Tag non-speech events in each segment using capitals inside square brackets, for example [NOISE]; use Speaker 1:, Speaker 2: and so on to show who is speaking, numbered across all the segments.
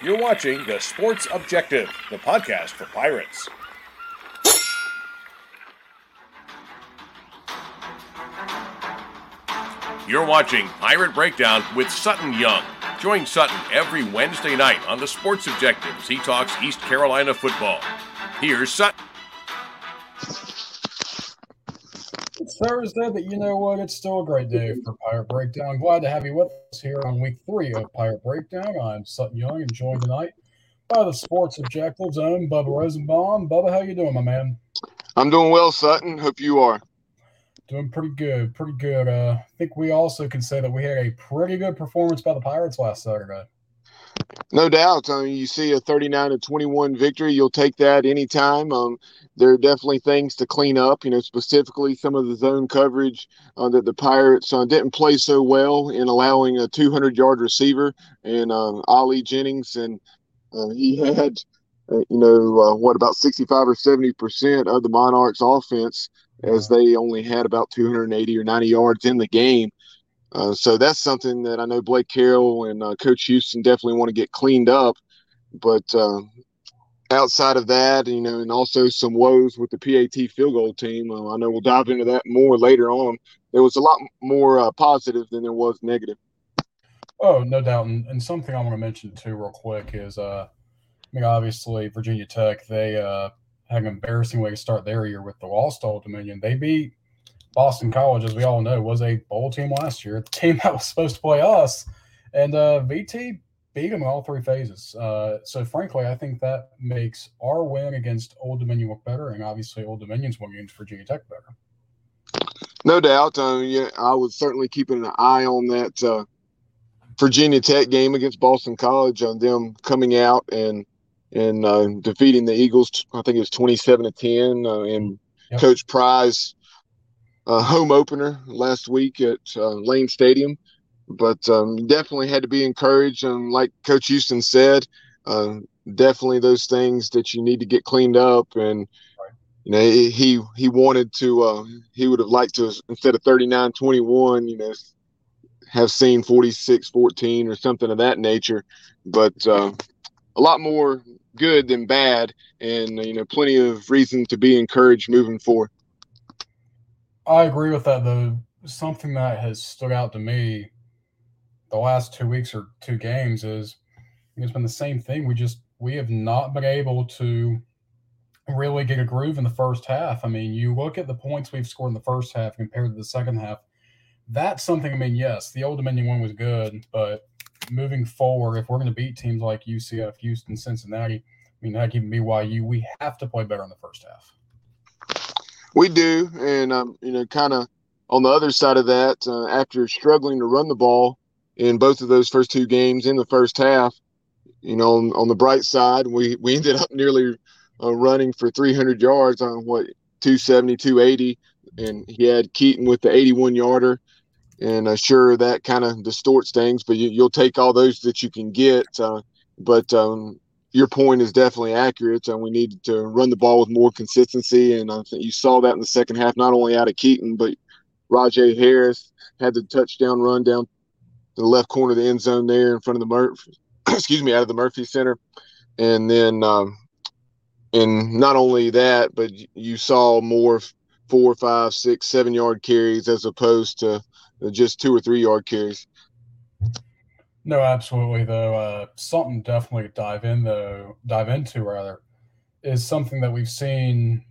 Speaker 1: You're watching The Sports Objective, the podcast for Pirates. You're watching Pirate Breakdown with Sutton Young. Join Sutton every Wednesday night on The Sports Objective as he talks East Carolina football. Here's Sutton.
Speaker 2: Thursday, but you know what? It's still a great day for Pirate Breakdown. Glad to have you with us here on week three of Pirate Breakdown. I'm Sutton Young and joined tonight by the Sports Objectives own Bubba Rosenbaum. Bubba, how you doing, my man?
Speaker 3: I'm doing well, Sutton. Hope you are.
Speaker 2: Doing pretty good, pretty good. Uh, I think we also can say that we had a pretty good performance by the Pirates last Saturday.
Speaker 3: No doubt. I mean, you see a 39 to 21 victory, you'll take that anytime. Um, there are definitely things to clean up. You know, specifically some of the zone coverage uh, that the Pirates uh, didn't play so well in allowing a 200 yard receiver and uh, Ali Jennings, and uh, he had. Uh, you know uh, what about 65 or 70 percent of the monarchs offense as they only had about 280 or 90 yards in the game. Uh, so that's something that I know Blake Harrell and uh, Coach Houston definitely want to get cleaned up. But uh, outside of that, you know, and also some woes with the PAT field goal team, uh, I know we'll dive into that more later on. There was a lot more uh, positive than there was negative.
Speaker 2: Oh, no doubt. And, and something I want to mention too, real quick, is uh, I mean, obviously Virginia Tech, they had an embarrassing way to start their year with the lost Old Dominion. They beat Boston College, as we all know, was a bowl team last year, the team [LAUGHS] that was supposed to play us, and uh, VT beat them in all three phases. Uh, so, frankly, I think that makes our win against Old Dominion look better, and obviously Old Dominion's win against Virginia Tech better.
Speaker 3: No doubt. Uh, yeah, I was certainly keeping an eye on that uh, Virginia Tech game against Boston College on them coming out and and uh, defeating the Eagles. I think it was twenty-seven to ten, uh, and yep. Coach Pry's uh, home opener last week at uh, Lane Stadium. But um, definitely had to be encouraged, and like Coach Houston said, uh, definitely those things that you need to get cleaned up. And you know, he he wanted to, uh, he would have liked to instead of 39-21, you know, have seen 46-14 or something of that nature. But a lot more good than bad, and you know, plenty of reason to be encouraged moving forward.
Speaker 2: I agree with that, though. Something that has stood out to me the last two weeks or two games is it's been the same thing. We just we have not been able to really get a groove in the first half. I mean, you look at the points we've scored in the first half compared to the second half. That's something. I mean, yes, the Old Dominion one was good, but moving forward, if we're going to beat teams like UCF, Houston, Cincinnati, I mean, heck, even BYU, we have to play better in the first half.
Speaker 3: We do, and um, you know, kind of on the other side of that, uh, after struggling to run the ball in both of those first two games in the first half, you know, on, on the bright side, we we ended up nearly uh, running for 300 yards on what 270, 280, and he had Keaton with the 81 yarder and uh, sure that kind of distorts things but you, will take all those that you can get uh, but um, your point is definitely accurate and we need to run the ball with more consistency and i think you saw that in the second half not only out of keaton but Rahjai Harris had the touchdown run down the left corner of the end zone there in front of the murphy [CLEARS THROAT] excuse me out of the murphy center and then um, and not only that but you saw more four five six seven yard carries as opposed to just two or three yard carries.
Speaker 2: No, absolutely. Though uh, something definitely dive in though dive into rather is something that we've seen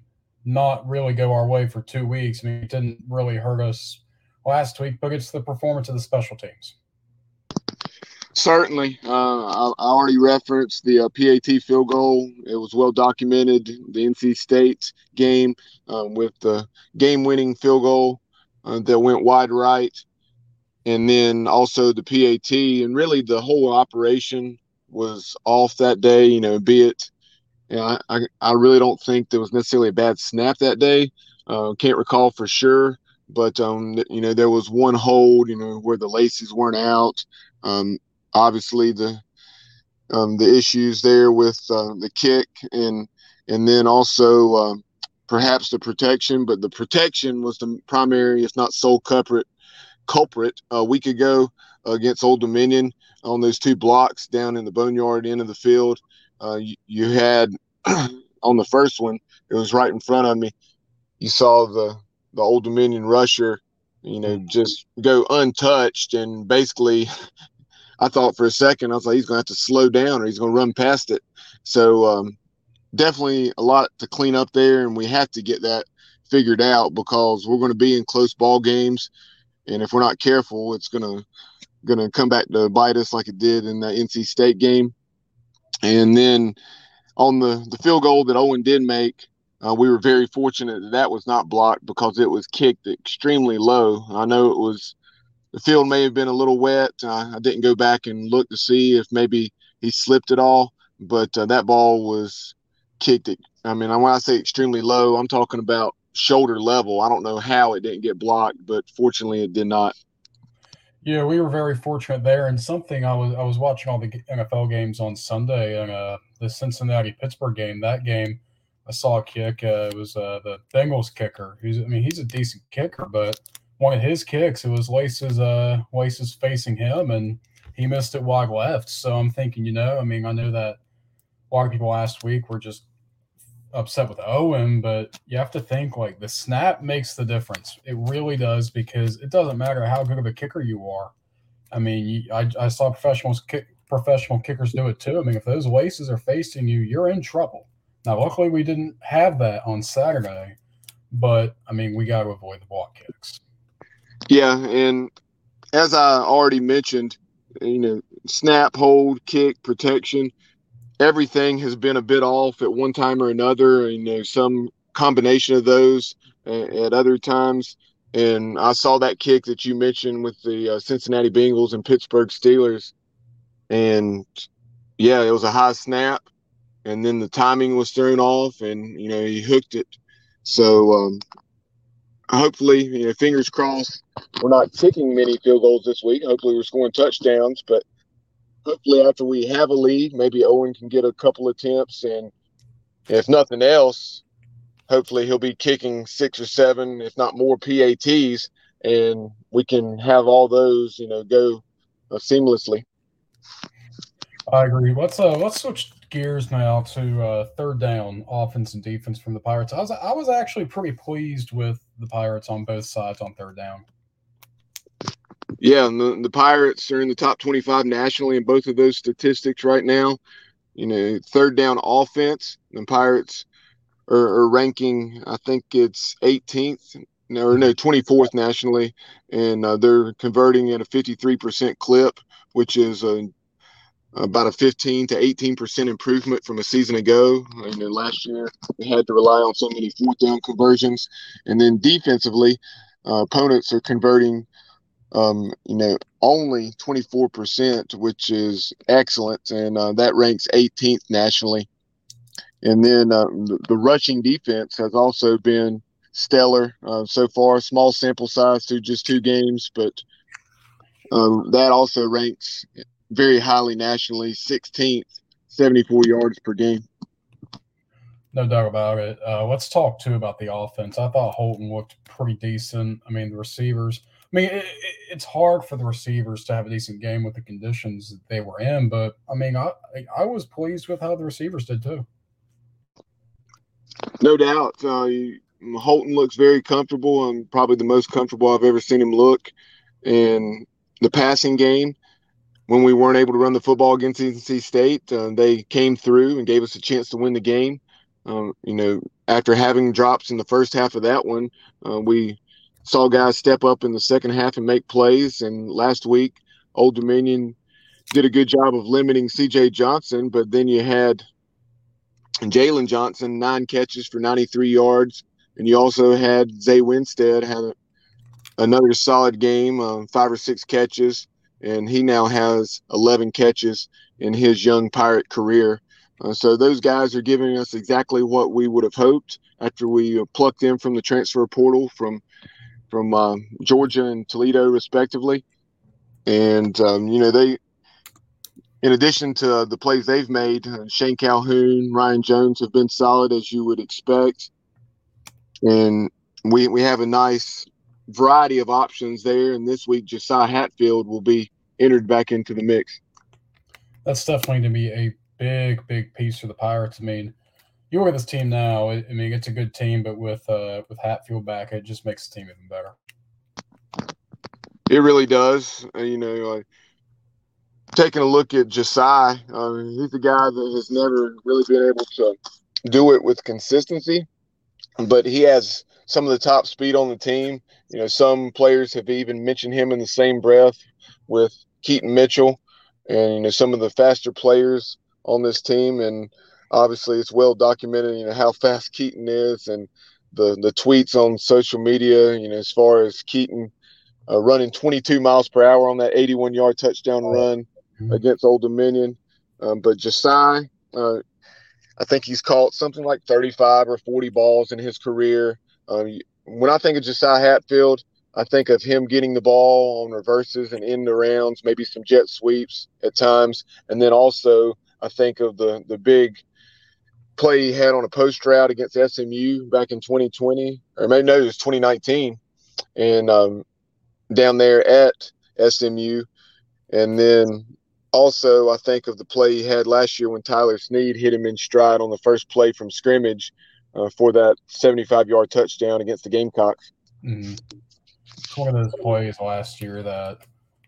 Speaker 2: not really go our way for two weeks. I mean, it didn't really hurt us last week, but it's the performance of the special teams.
Speaker 3: Certainly, uh, I, already referenced the uh, PAT field goal. It was well documented. The NC State game um, with the game-winning field goal uh, that went wide right, and then also the PAT, and really the whole operation was off that day. You know, be it, you know, I, I really don't think there was necessarily a bad snap that day. Uh, can't recall for sure, but um, you know, there was one hold, you know, where the laces weren't out. Um, obviously the um, the issues there with uh, the kick and and then also um, perhaps the protection, but the protection was the primary, if not sole culprit, culprit a week ago against Old Dominion on those two blocks down in the boneyard end of the field. Uh, you, you, had [CLEARS THROAT] on the first one, it was right in front of me. You saw the the Old Dominion rusher, you know, just go untouched, and basically, [LAUGHS] I thought for a second I was like, he's going to have to slow down or he's going to run past it. So um, definitely a lot to clean up there, and we have to get that figured out because we're going to be in close ball games, and if we're not careful, it's going to come back to bite us like it did in the NC State game. And then on the the field goal that Owen did make, uh, we were very fortunate that that was not blocked because it was kicked extremely low. I know it was the field may have been a little wet. Uh, I didn't go back and look to see if maybe he slipped it all, but uh, that ball was kicked. It. I mean, when I say extremely low, I'm talking about shoulder level. I don't know how it didn't get blocked, but fortunately, it did not.
Speaker 2: Yeah, we were very fortunate there. And something I was I was watching all the NFL games on Sunday, and uh, the Cincinnati Pittsburgh game. That game, I saw a kick. Uh, it was uh, the Bengals kicker. He's I mean he's a decent kicker, but one of his kicks it was Lace's uh Lace's facing him, and he missed it wide left. So I'm thinking, you know, I mean I know that a lot of people last week were just upset with Owen, but you have to think like the snap makes the difference. It really does because it doesn't matter how good of a kicker you are. I mean, you, I, I saw professionals kick, professional kickers do it too. I mean, if those laces are facing you, you're in trouble. Now, luckily, we didn't have that on Saturday, but I mean, we got to avoid the block kicks.
Speaker 3: Yeah, and as I already mentioned, you know, snap, hold, kick, protection everything has been a bit off at one time or another. You know, some combination of those at other times. And I saw that kick that you mentioned with the uh, Cincinnati Bengals and Pittsburgh Steelers. And yeah, it was a high snap. And then the timing was thrown off and, you know, he hooked it. So um, hopefully, you know, fingers crossed, we're not kicking many field goals this week. Hopefully, we're scoring touchdowns. But hopefully after we have a lead, maybe Owen can get a couple attempts, and if nothing else, hopefully he'll be kicking six or seven, if not more, PATs, and we can have all those, you know, go uh, seamlessly.
Speaker 2: I agree. Let's uh let's switch gears now to uh, third down offense and defense from the Pirates. I was I was actually pretty pleased with the Pirates on both sides on third down.
Speaker 3: Yeah, the, the Pirates are in the top 25 nationally in both of those statistics right now. You know, third down offense, the Pirates are, are ranking, I think it's 18th, no, or no, 24th nationally, and uh, they're converting at a 53% clip, which is a, about a 15 to 18 percent improvement from a season ago. You know, last year we had to rely on so many fourth down conversions, and then defensively, uh, opponents are converting um, you know, only 24%, which is excellent. And uh, that ranks 18th nationally. And then uh, the, rushing defense has also been stellar uh, so far. Small sample size through just two games, but um, that also ranks very highly nationally, 16th, 74 yards per game.
Speaker 2: No doubt about it. Uh, let's talk too about the offense. I thought Holton looked pretty decent. I mean, the receivers – mean, it, it's hard for the receivers to have a decent game with the conditions that they were in, but I mean, I I was pleased with how the receivers did too.
Speaker 3: No doubt. Uh, Holton looks very comfortable and probably the most comfortable I've ever seen him look in the passing game. When we weren't able to run the football against NC State, uh, they came through and gave us a chance to win the game. Um, you know, after having drops in the first half of that one, uh, we saw guys step up in the second half and make plays. And last week, Old Dominion did a good job of limiting CJ Johnson, but then you had Jaylen Johnson, nine catches for 93 yards. And you also had Zay Winstead had another solid game, uh, five or six catches, and he now has 11 catches in his young Pirate career. Uh, so those guys are giving us exactly what we would have hoped after we plucked them from the transfer portal from from uh, Georgia and Toledo, respectively. And, um, you know, they, in addition to the plays they've made, uh, Shane Calhoun, Ryan Jones have been solid as you would expect. And we, we have a nice variety of options there. And this week, Josiah Hatfield will be entered back into the mix.
Speaker 2: That's definitely going to be a big, big piece for the Pirates. I mean, you look at this team now. I mean, it's a good team, but with uh, with Hatfield back, it just makes the team even better.
Speaker 3: It really does. Uh, you know, uh, taking a look at Josiah, he's a guy that has never really been able to do it with consistency, but he has some of the top speed on the team. You know, some players have even mentioned him in the same breath with Keaton Mitchell, and you know some of the faster players on this team. And obviously, it's well documented. You know how fast Keaton is, and the the tweets on social media. You know, as far as Keaton uh, running 22 miles per hour on that 81 yard touchdown run mm-hmm. against Old Dominion. Um, but Josiah, uh, I think he's caught something like 35 or 40 balls in his career. Um, when I think of Josiah Hatfield, I think of him getting the ball on reverses and in the rounds, maybe some jet sweeps at times, and then also I think of the the big play he had on a post route against SMU back in 2020, or maybe no, it was 2019, and um, down there at SMU, and then also I think of the play he had last year when Tyler Snead hit him in stride on the first play from scrimmage uh, for that 75 yard touchdown against the Gamecocks.
Speaker 2: Mm-hmm. One of those plays last year that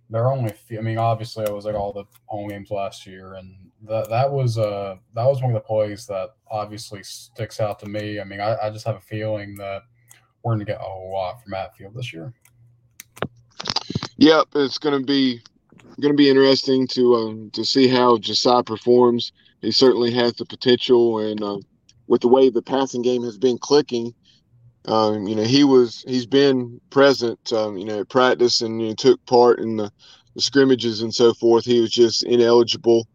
Speaker 2: there are only, few, I mean, obviously I was at all the home games last year, and that that was uh that was one of the plays that obviously sticks out to me. I mean, I, I just have a feeling that we're going to get a lot from Hatfield this year.
Speaker 3: Yep, it's going to be going to be interesting to um, to see how Josiah performs. He certainly has the potential, and uh, with the way the passing game has been clicking, um, you know, he was he's been present, um, you know, at practice and you know, took part in the, the, scrimmages and so forth. He was just ineligible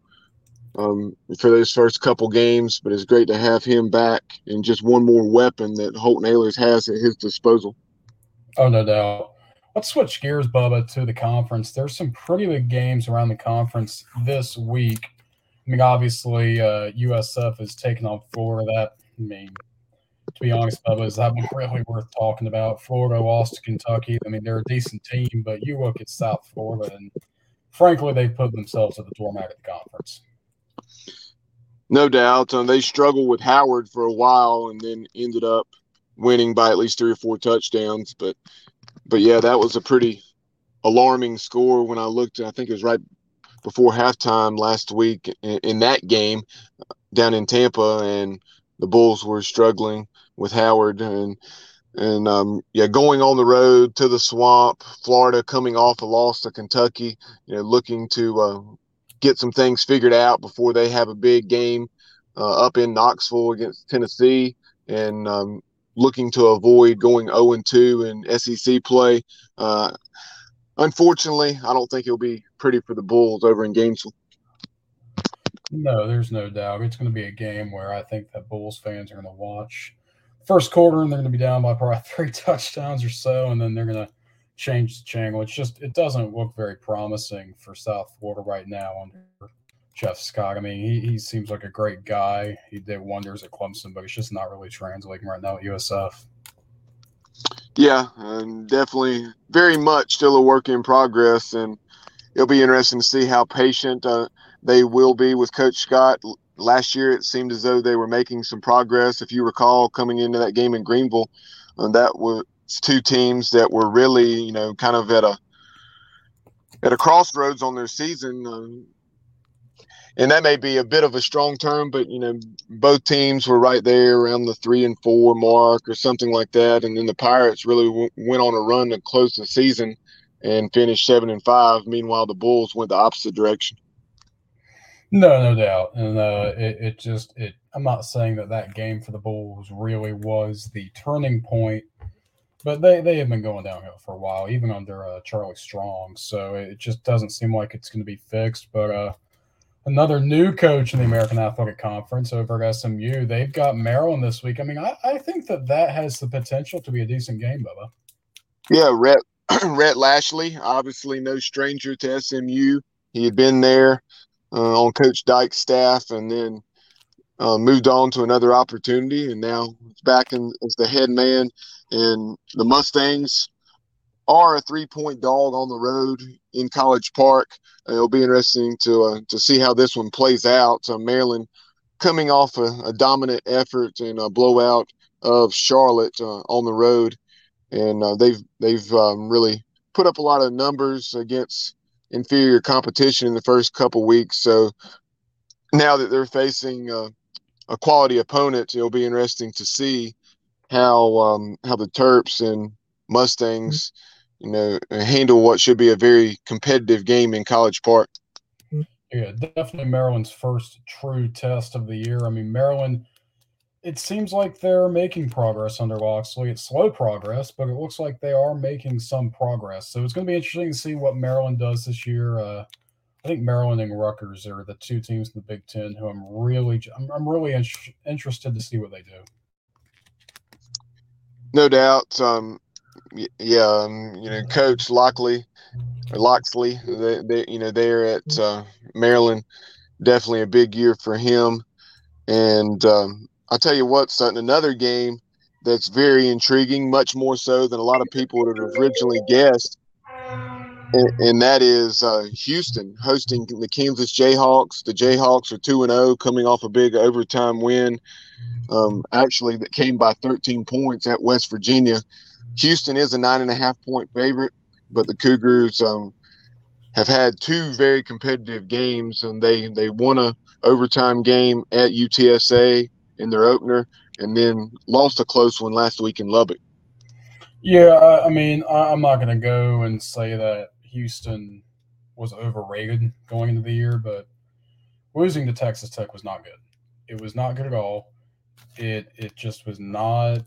Speaker 3: um, for those first couple games, but it's great to have him back and just one more weapon that Holton Ahlers has at his disposal.
Speaker 2: Oh, no doubt. Let's switch gears, Bubba, to the conference. There's some pretty big games around the conference this week. I mean, obviously, uh, USF is taking on Florida. That, I mean, to be honest, Bubba, is that really worth talking about? Florida lost to Kentucky. I mean, they're a decent team, but you look at South Florida, and frankly, they put themselves at the doormat of the conference.
Speaker 3: No doubt. Um, they struggled with Howard for a while and then ended up winning by at least three or four touchdowns. But, but yeah, that was a pretty alarming score when I looked. I think it was right before halftime last week in, in that game down in Tampa, and the Bulls were struggling with Howard and and um, yeah, going on the road to the swamp, Florida, coming off a loss to Kentucky, you know, looking to uh, get some things figured out before they have a big game uh, up in Knoxville against Tennessee, and um, looking to avoid going 0 2 in SEC play. Uh, unfortunately, I don't think it'll be pretty for the Bulls over in Gainesville.
Speaker 2: No, there's no doubt. It's going to be a game where I think that Bulls fans are going to watch first quarter and they're going to be down by probably [LAUGHS] three touchdowns or so, and then they're going to change the channel. It's just it doesn't look very promising for South Florida right now under Jeff Scott. I mean, he, he seems like a great guy. He did wonders at Clemson, but it's just not really translating right now at USF.
Speaker 3: Yeah, and definitely very much still a work in progress, and it'll be interesting to see how patient uh, they will be with Coach Scott last year it seemed as though they were making some progress. If you recall, coming into that game in Greenville, uh, that was two teams that were really, you know, kind of at a at a crossroads on their season. Um, and that may be a bit of a strong term, but you know, both teams were right there around the three and four mark or something like that. And then the Pirates really w- went on a run to close the season and finished seven and five. Meanwhile, the Bulls went the opposite direction.
Speaker 2: No, no doubt, and uh, it, it just it. I'm not saying that that game for the Bulls really was the turning point, but they they have been going downhill for a while, even under uh, Charlie Strong. So it just doesn't seem like it's going to be fixed. But uh, another new coach in the American Athletic Conference over at SMU, they've got Maryland this week. I mean, I, I think that that has the potential to be a decent game, Bubba.
Speaker 3: Yeah, Rhett [CLEARS THROAT] Rhett Lashlee, obviously no stranger to SMU. He had been there on Coach Dykes' staff, and then uh, moved on to another opportunity, and now back in, as the head man. And the Mustangs are a three point dog on the road in College Park. it'll be interesting to uh, to see how this one plays out. Uh, Maryland coming off a, a, dominant effort and a blowout of Charlotte uh, on the road, and uh, they've they've um, really put up a lot of numbers against inferior competition in the first couple weeks. So now that they're facing uh, a quality opponent, it'll be interesting to see how um, how the Terps and Mustangs, you know, handle what should be a very competitive game in College Park.
Speaker 2: Yeah, definitely Maryland's first true test of the year. I mean, Maryland. It seems like they're making progress under Locksley. It's slow progress, but it looks like they are making some progress. So it's going to be interesting to see what Maryland does this year. Uh, I think Maryland and Rutgers are the two teams in the Big Ten who I'm really, I'm, I'm really in- interested to see what they do.
Speaker 3: No doubt. Um, yeah, um, you know, Coach Lockley or Locksley, they, they, you know, they're at uh, Maryland. Definitely a big year for him. And um, I'll tell you what, Sutton, another game that's very intriguing, much more so than a lot of people would have originally guessed. And, and that is uh, Houston hosting the Kansas Jayhawks. The Jayhawks are 2 and 0, coming off a big overtime win, um, actually, that came by 13 points at West Virginia. Houston is a nine and a half point favorite, but the Cougars um, have had two very competitive games, and they they won a overtime game at UTSA in their opener, and then lost a close one last week in Lubbock.
Speaker 2: Yeah, I mean, I'm not going to go and say that Houston was overrated going into the year, but losing to Texas Tech was not good. It was not good at all. It it just was not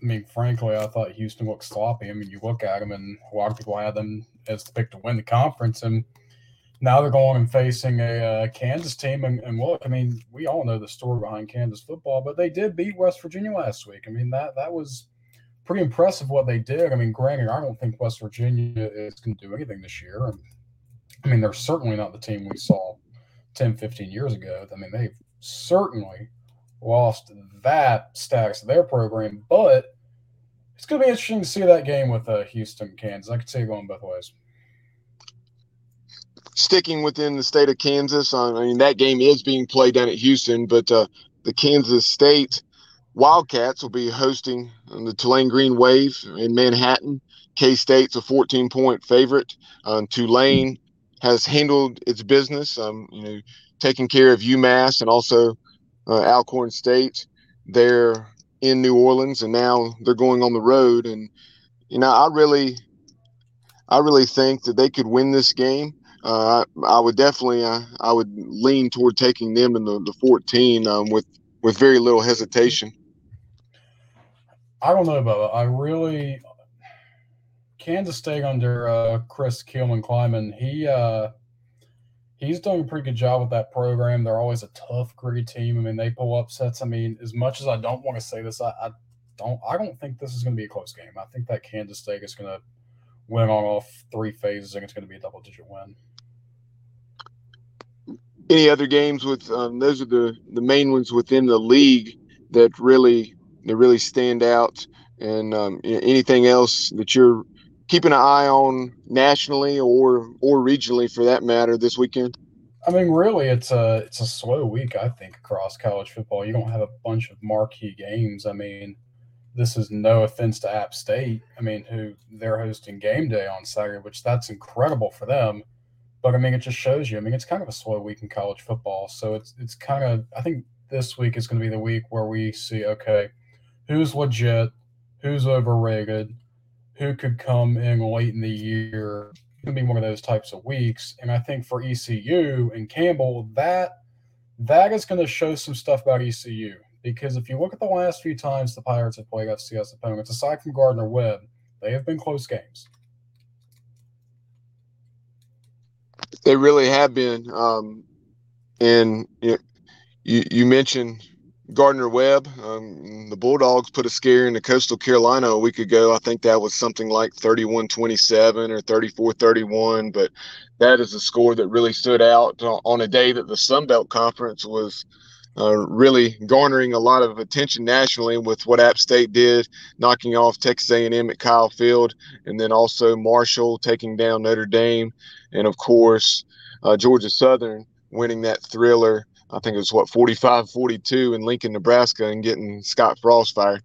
Speaker 2: I mean, frankly, I thought Houston looked sloppy. I mean, you look at them, and a lot of people had them as the pick to win the conference, and now they're going and facing a uh, Kansas team. And, and, look, I mean, we all know the story behind Kansas football, but they did beat West Virginia last week. I mean, that that was pretty impressive what they did. I mean, granted, I don't think West Virginia is going to do anything this year. And, I mean, they're certainly not the team we saw 10, 15 years ago. I mean, they've certainly lost that status of their program. But it's going to be interesting to see that game with uh, Houston, Kansas. I could see it going both ways.
Speaker 3: Sticking within the state of Kansas, I mean that game is being played down at Houston, but uh, the Kansas State Wildcats will be hosting the Tulane Green Wave in Manhattan. K State's a 14 point favorite. Um, Tulane has handled its business, um, you know, taking care of UMass and also uh, Alcorn State. They're in New Orleans, and now they're going on the road. And you know, I really, I really think that they could win this game. Uh, I, would definitely, uh, I would lean toward taking them in the, the 14 um, with with very little hesitation.
Speaker 2: I don't know, Bubba. I really Kansas State under uh, Chris Keelman Klieman. He uh, he's doing a pretty good job with that program. They're always a tough, gritty team. I mean, they pull upsets. I mean, as much as I don't want to say this, I, I don't. I don't think this is going to be a close game. I think that Kansas State is going to win on all three phases, and it's going to be a double-digit win.
Speaker 3: Any other games with um, those are the the main ones within the league that really that really stand out, and um, anything else that you're keeping an eye on nationally or or regionally for that matter this weekend?
Speaker 2: I mean, really, it's a it's a slow week. I think across college football, you don't have a bunch of marquee games. I mean, this is no offense to App State. I mean, who they're hosting game day on Saturday, which that's incredible for them. But I mean, it just shows you. I mean, it's kind of a slow week in college football, so it's it's kind of. I think this week is going to be the week where we see okay, who's legit, who's overrated, who could come in late in the year. It's going to be one of those types of weeks. And I think for ECU and Campbell, that that is going to show some stuff about ECU. Because if you look at the last few times the Pirates have played FCS opponents, aside from Gardner Webb, they have been close games.
Speaker 3: They really have been. Um, and you, know, you, you mentioned Gardner Webb. Um, the Bulldogs put a scare into Coastal Carolina a week ago. I think that was something like 31 27 or 34 31. But that is a score that really stood out on a day that the Sun Belt Conference was uh, really garnering a lot of attention nationally with what App State did, knocking off Texas A&M at Kyle Field, and then also Marshall taking down Notre Dame, and of course uh, Georgia Southern winning that thriller. I think it was what 45-42 in Lincoln, Nebraska, and getting Scott Frost fired.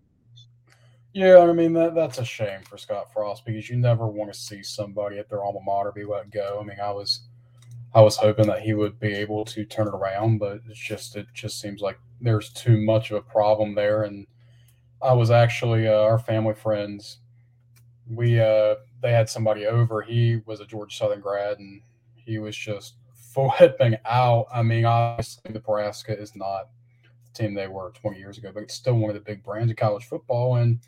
Speaker 2: Yeah, I mean that that's a shame for Scott Frost because you never want to see somebody at their alma mater be let go. I mean, I was I was hoping that he would be able to turn it around, but it's just it just seems like there's too much of a problem there. And I was actually uh, our family friends. We uh, they had somebody over. He was a Georgia Southern grad, and he was just flipping [LAUGHS] out. I mean, obviously the Nebraska is not the team they were 20 years ago, but it's still one of the big brands of college football. And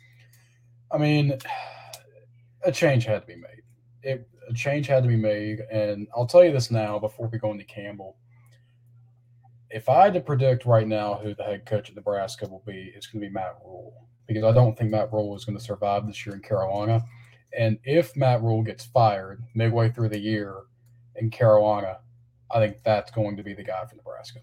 Speaker 2: I mean, [SIGHS] a change had to be made. It a change had to be made. And I'll tell you this now before we go into Campbell. If I had to predict right now who the head coach at Nebraska will be, it's going to be Matt Rhule because I don't think Matt Rhule is going to survive this year in Carolina. And if Matt Rhule gets fired midway through the year in Carolina, I think that's going to be the guy for Nebraska.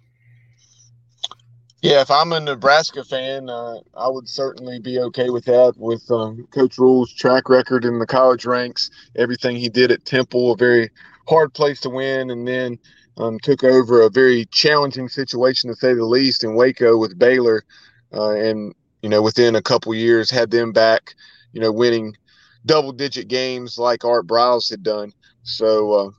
Speaker 3: Yeah, if I'm a Nebraska fan, uh, I would certainly be okay with that. With um, Coach Rhule's track record in the college ranks, everything he did at Temple, a very hard place to win, and then um, took over a very challenging situation to say the least in Waco with Baylor, uh, and you know within a couple years had them back, you know, winning double-digit games like Art Briles had done. So uh,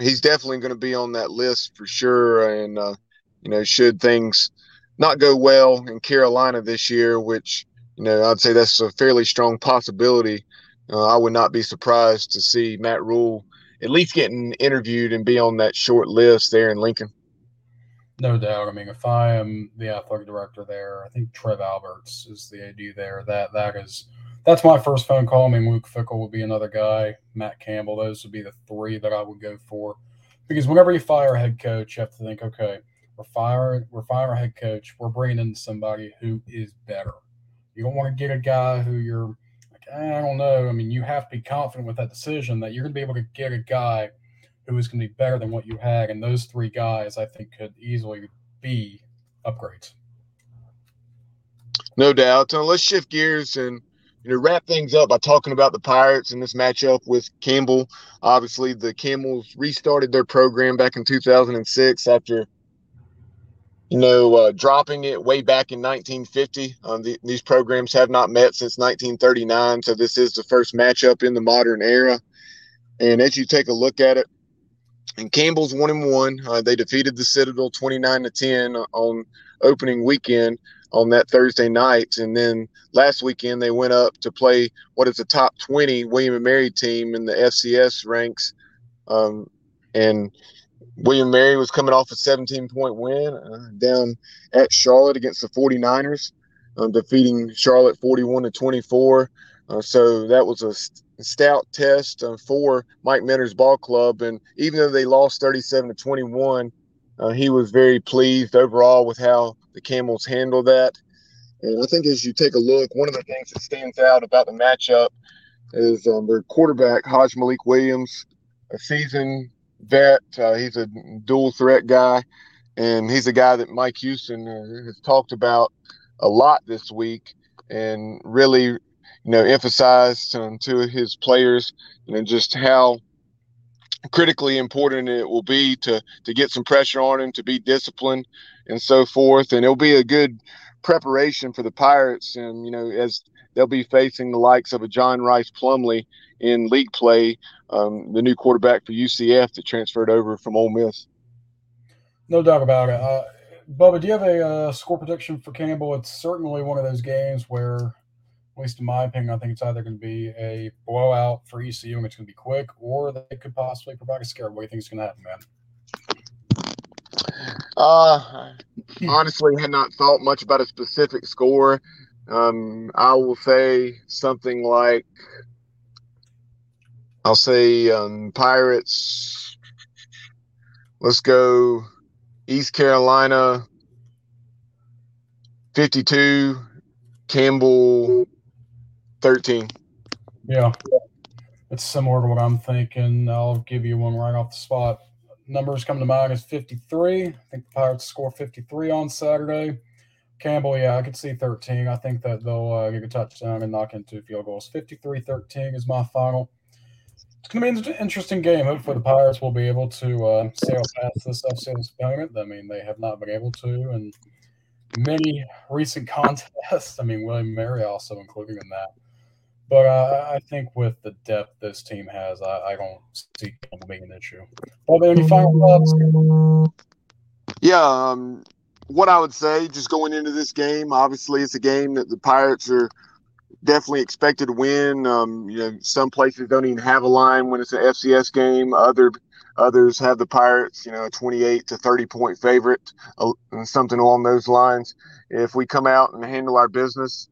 Speaker 3: he's definitely going to be on that list for sure, and uh, you know, should things not go well in Carolina this year, which you know I'd say that's a fairly strong possibility. Uh, I would not be surprised to see Matt Rhule at least getting interviewed and be on that short list there in Lincoln.
Speaker 2: No doubt. I mean, if I am the athletic director there, I think Trev Alberts is the AD there. That that is that's my first phone call. I mean, Luke Fickell would be another guy. Matt Campbell. Those would be the three that I would go for. Because whenever you fire a head coach, you have to think, okay, we're firing. We're firing head coach. We're bringing in somebody who is better. You don't want to get a guy who you're like, ah, I don't know. I mean, you have to be confident with that decision that you're going to be able to get a guy who is going to be better than what you had. And those three guys, I think, could easily be upgrades.
Speaker 3: No doubt. So let's shift gears and you know wrap things up by talking about the Pirates and this matchup with Campbell. Obviously, the Camels restarted their program back in 2006 after you know, uh, dropping it way back in 1950. Um, the, these programs have not met since 1939, so this is the first matchup in the modern era. And as you take a look at it, and Campbell's one and one. Uh, they defeated the Citadel 29 to 10 on opening weekend on that Thursday night, and then last weekend they went up to play what is a top 20 William and Mary team in the FCS ranks, um, and William Mary was coming off a 17 point win uh, down at Charlotte against the 49ers, uh, defeating Charlotte 41 to 24. Uh, so that was a st- stout test uh, for Mike Minter's ball club. And even though they lost 37 to 21, uh, he was very pleased overall with how the Camels handled that. And I think as you take a look, one of the things that stands out about the matchup is um, their quarterback, Hajj-Malik Williams, a season vet. Uh, he's a dual threat guy, and he's a guy that Mike Houston uh, has talked about a lot this week, and really, you know, emphasized um, to his players, you know, just how critically important it will be to to get some pressure on him, to be disciplined, and so forth. And it'll be a good preparation for the Pirates, and you know, as they'll be facing the likes of a John Rice Plumlee in league play, um, the new quarterback for UCF that transferred over from Ole Miss.
Speaker 2: No doubt about it. Uh, Bubba, do you have a uh, score prediction for Campbell? It's certainly one of those games where, at least in my opinion, I think it's either going to be a blowout for ECU and it's going to be quick, or they could possibly provide a scare. What do you think is going to happen, man?
Speaker 3: Uh, honestly, had not thought much about a specific score. Um, I will say something like I'll say um, Pirates. Let's go East Carolina 52, Campbell 13.
Speaker 2: Yeah. It's similar to what I'm thinking. I'll give you one right off the spot. numbers come to mind is 53. I think the Pirates score 53 on Saturday. Campbell, yeah, I could see 13. I think that they'll uh, get a touchdown and knock in two field goals. 53 13 is my final. It's going to be an interesting game. Hopefully, the Pirates will be able to uh, sail past this FCS opponent. I mean, they have not been able to, and many recent [LAUGHS] contests. I mean, William Mary also including in that. But uh, I think with the depth this team has, I, I don't see it being an issue. Well, any final thoughts?
Speaker 3: Yeah, um, what I would say, just going into this game, obviously it's a game that the Pirates are definitely expected to win. Um, you know, some places don't even have a line when it's an FCS game. Other others have the Pirates, you know, a 28 to 30 point favorite, uh, something along those lines. If we come out and handle our business,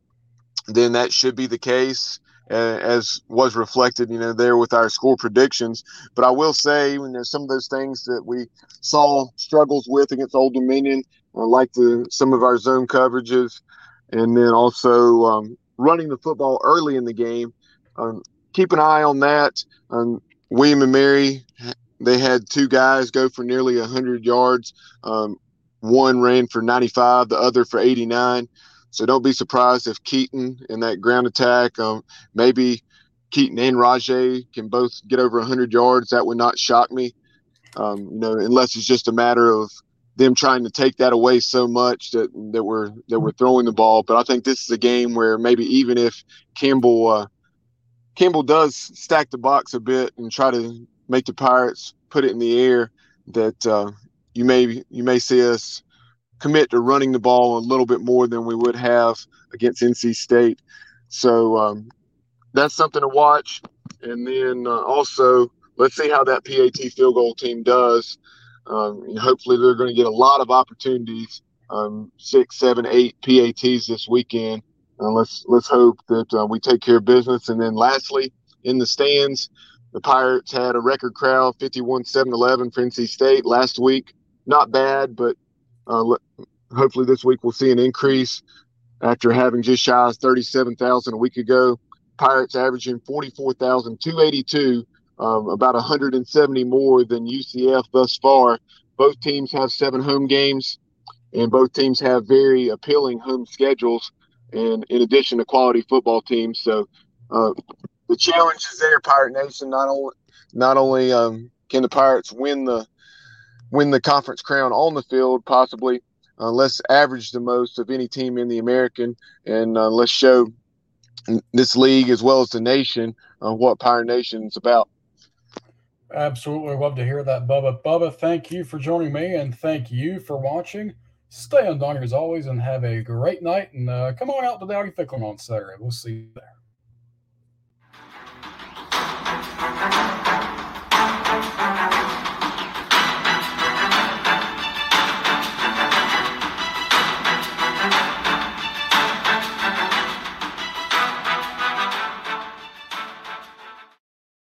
Speaker 3: then that should be the case as was reflected, you know, there with our score predictions. But I will say, you know, some of those things that we saw struggles with against Old Dominion, uh, like the some of our zone coverages, and then also um, running the football early in the game. Um, keep an eye on that. Um, William and Mary, they had two guys go for nearly 100 yards. Um, one ran for 95, the other for 89. So don't be surprised if Keaton in that ground attack, um, maybe Keaton and Rahjai can both get over 100 yards. That would not shock me, um, you know, unless it's just a matter of them trying to take that away so much that that we're that we're throwing the ball. But I think this is a game where maybe even if Campbell uh, Campbell does stack the box a bit and try to make the Pirates put it in the air, that uh, you may you may see us commit to running the ball a little bit more than we would have against NC State. So um, that's something to watch. And then uh, also, let's see how that PAT field goal team does. Um, hopefully, they're going to get a lot of opportunities um, six, seven, eight PATs this weekend. Uh, let's let's hope that uh, we take care of business. And then lastly, in the stands, the Pirates had a record crowd, 51 7 11 for NC State last week. Not bad, but uh, hopefully, this week we'll see an increase after having just shy of 37,000 a week ago. Pirates averaging 44,282, um, about 170 more than UCF thus far. Both teams have seven home games, and both teams have very appealing home schedules, and in addition to quality football teams. So uh, the challenge is there, Pirate Nation. Not only not only um, can the Pirates win the win the conference crown on the field, possibly. Uh, let's average the most of any team in the American, and uh, let's show this league as well as the nation uh, what Pirate Nation is about.
Speaker 2: Absolutely love to hear that, Bubba. Bubba, thank you for joining me, and thank you for watching. Stay on Donnie as always, and have a great night. And uh, come on out to the Dowdy Ficklen on Saturday. We'll see you there.